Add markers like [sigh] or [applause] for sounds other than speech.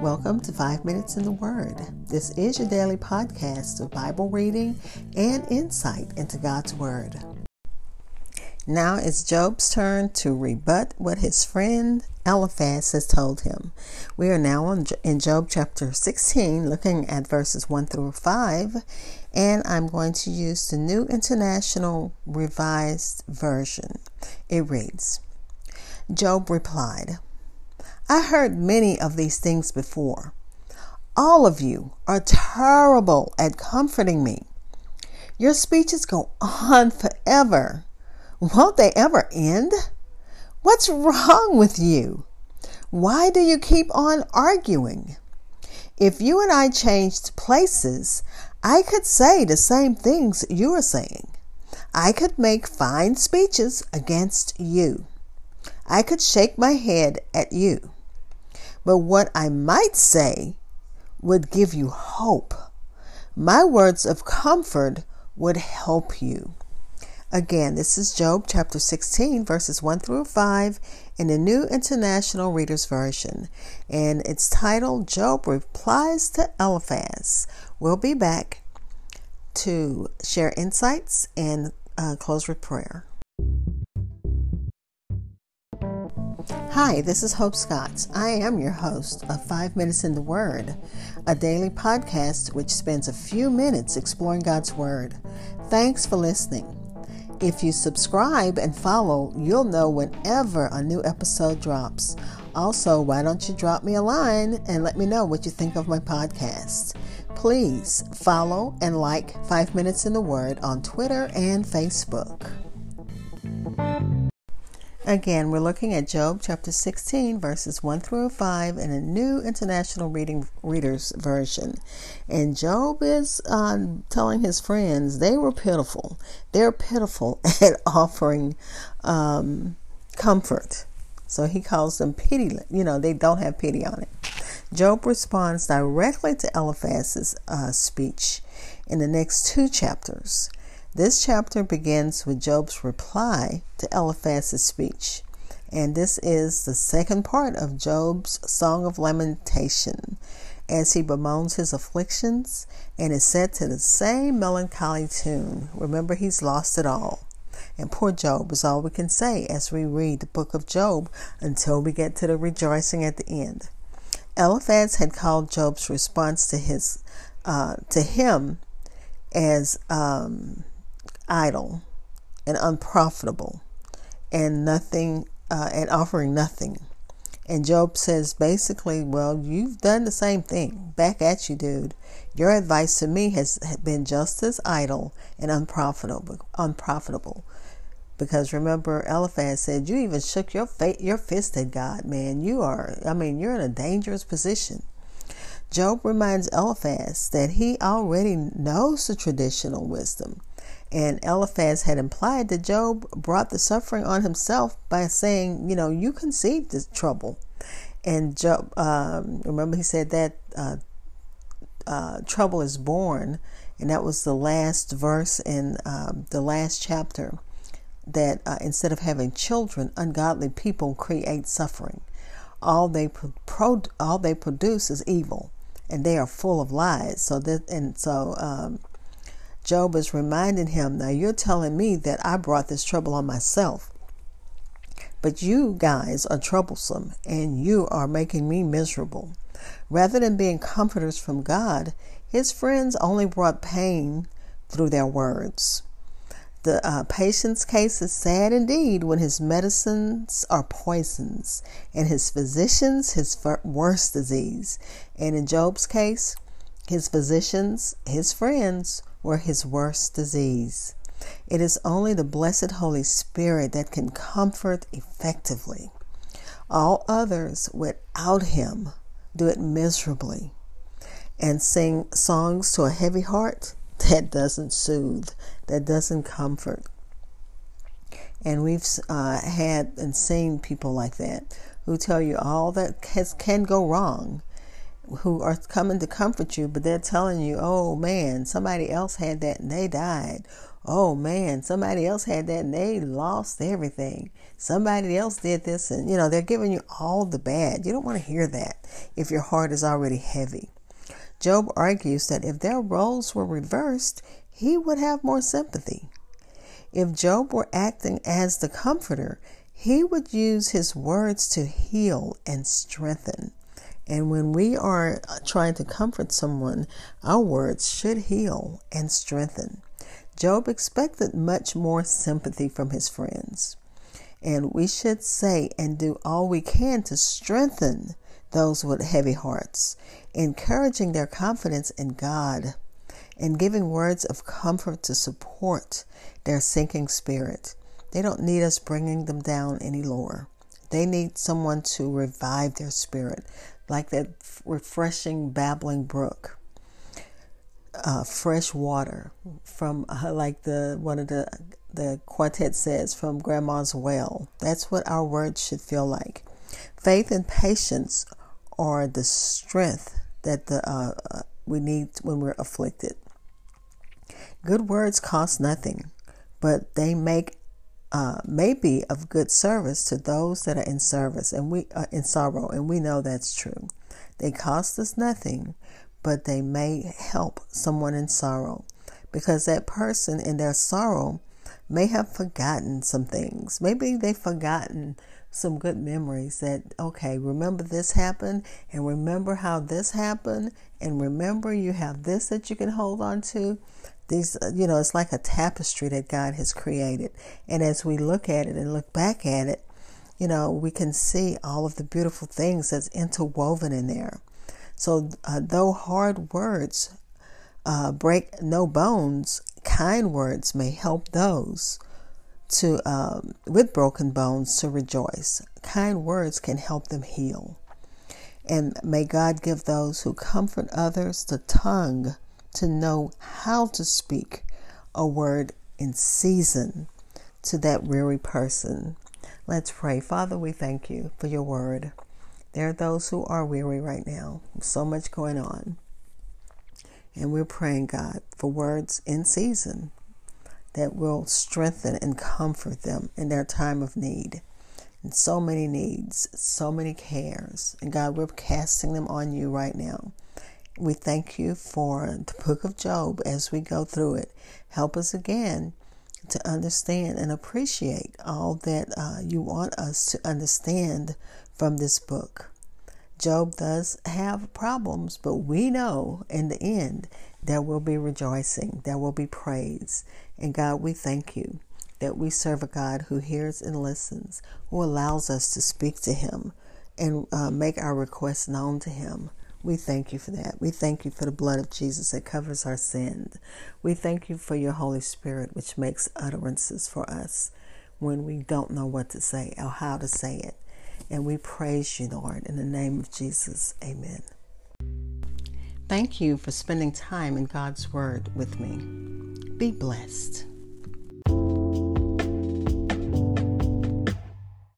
Welcome to Five Minutes in the Word. This is your daily podcast of Bible reading and insight into God's Word. Now it's Job's turn to rebut what his friend Eliphaz has told him. We are now in Job chapter 16, looking at verses 1 through 5, and I'm going to use the New International Revised Version. It reads Job replied, I heard many of these things before. All of you are terrible at comforting me. Your speeches go on forever. Won't they ever end? What's wrong with you? Why do you keep on arguing? If you and I changed places, I could say the same things you are saying. I could make fine speeches against you. I could shake my head at you. But what I might say would give you hope. My words of comfort would help you. Again, this is Job chapter 16, verses 1 through 5 in the New International Reader's Version. And it's titled Job Replies to Eliphaz. We'll be back to share insights and uh, close with prayer. Hi, this is Hope Scott. I am your host of Five Minutes in the Word, a daily podcast which spends a few minutes exploring God's Word. Thanks for listening. If you subscribe and follow, you'll know whenever a new episode drops. Also, why don't you drop me a line and let me know what you think of my podcast? Please follow and like 5 Minutes in the Word on Twitter and Facebook. Again, we're looking at Job chapter 16, verses 1 through 5 in a new International Reading Readers Version. And Job is uh, telling his friends they were pitiful. They're pitiful [laughs] at offering um, comfort. So he calls them pity. You know, they don't have pity on it. Job responds directly to Eliphaz's uh, speech in the next two chapters. This chapter begins with Job's reply to Eliphaz's speech, and this is the second part of Job's Song of Lamentation as he bemoans his afflictions and is set to the same melancholy tune. Remember, he's lost it all. And poor Job is all we can say as we read the book of Job until we get to the rejoicing at the end. Eliphaz had called Job's response to his uh, to him as um, idle and unprofitable and nothing uh, and offering nothing. And Job says basically, well, you've done the same thing. Back at you, dude. Your advice to me has been just as idle and unprofitable. Unprofitable, because remember, Eliphaz said you even shook your fa- your fist at God. Man, you are. I mean, you're in a dangerous position. Job reminds Eliphaz that he already knows the traditional wisdom and Eliphaz had implied that Job brought the suffering on himself by saying, you know, you conceived this trouble. And Job, um, remember, he said that uh, uh, trouble is born, and that was the last verse in um, the last chapter. That uh, instead of having children, ungodly people create suffering. All they pro- all they produce is evil, and they are full of lies. So that and so um, Job is reminding him, Now you're telling me that I brought this trouble on myself. But you guys are troublesome and you are making me miserable. Rather than being comforters from God, his friends only brought pain through their words. The uh, patient's case is sad indeed when his medicines are poisons and his physicians his worst disease. And in Job's case, his physicians, his friends, were his worst disease. It is only the blessed Holy Spirit that can comfort effectively. All others without him do it miserably and sing songs to a heavy heart that doesn't soothe, that doesn't comfort. And we've uh, had and seen people like that who tell you all that has, can go wrong who are coming to comfort you, but they're telling you, oh man, somebody else had that and they died. Oh man, somebody else had that and they lost everything. Somebody else did this, and you know, they're giving you all the bad. You don't want to hear that if your heart is already heavy. Job argues that if their roles were reversed, he would have more sympathy. If Job were acting as the comforter, he would use his words to heal and strengthen. And when we are uh, trying to comfort someone, our words should heal and strengthen. Job expected much more sympathy from his friends. And we should say and do all we can to strengthen those with heavy hearts, encouraging their confidence in God and giving words of comfort to support their sinking spirit. They don't need us bringing them down any lower. They need someone to revive their spirit, like that refreshing babbling brook. Uh, fresh water from uh, like the one of the the quartet says from grandma's well that's what our words should feel like faith and patience are the strength that the uh, uh we need when we're afflicted good words cost nothing but they make uh, may be of good service to those that are in service and we are uh, in sorrow, and we know that's true. They cost us nothing, but they may help someone in sorrow because that person in their sorrow may have forgotten some things. Maybe they've forgotten some good memories that, okay, remember this happened and remember how this happened and remember you have this that you can hold on to. These, uh, you know, it's like a tapestry that God has created. And as we look at it and look back at it, you know, we can see all of the beautiful things that's interwoven in there. So, uh, though hard words uh, break no bones, kind words may help those to um, with broken bones to rejoice. Kind words can help them heal. And may God give those who comfort others the tongue to know how to speak a word in season to that weary person. Let's pray. Father, we thank you for your word. There are those who are weary right now, so much going on. And we're praying, God, for words in season that will strengthen and comfort them in their time of need. And so many needs, so many cares. And God, we're casting them on you right now. We thank you for the book of Job as we go through it. Help us again to understand and appreciate all that uh, you want us to understand from this book. Job does have problems, but we know in the end there will be rejoicing, there will be praise. And God, we thank you that we serve a God who hears and listens, who allows us to speak to Him and uh, make our requests known to Him. We thank you for that. We thank you for the blood of Jesus that covers our sins. We thank you for your Holy Spirit, which makes utterances for us when we don't know what to say or how to say it. And we praise you, Lord, in the name of Jesus. Amen. Thank you for spending time in God's Word with me. Be blessed.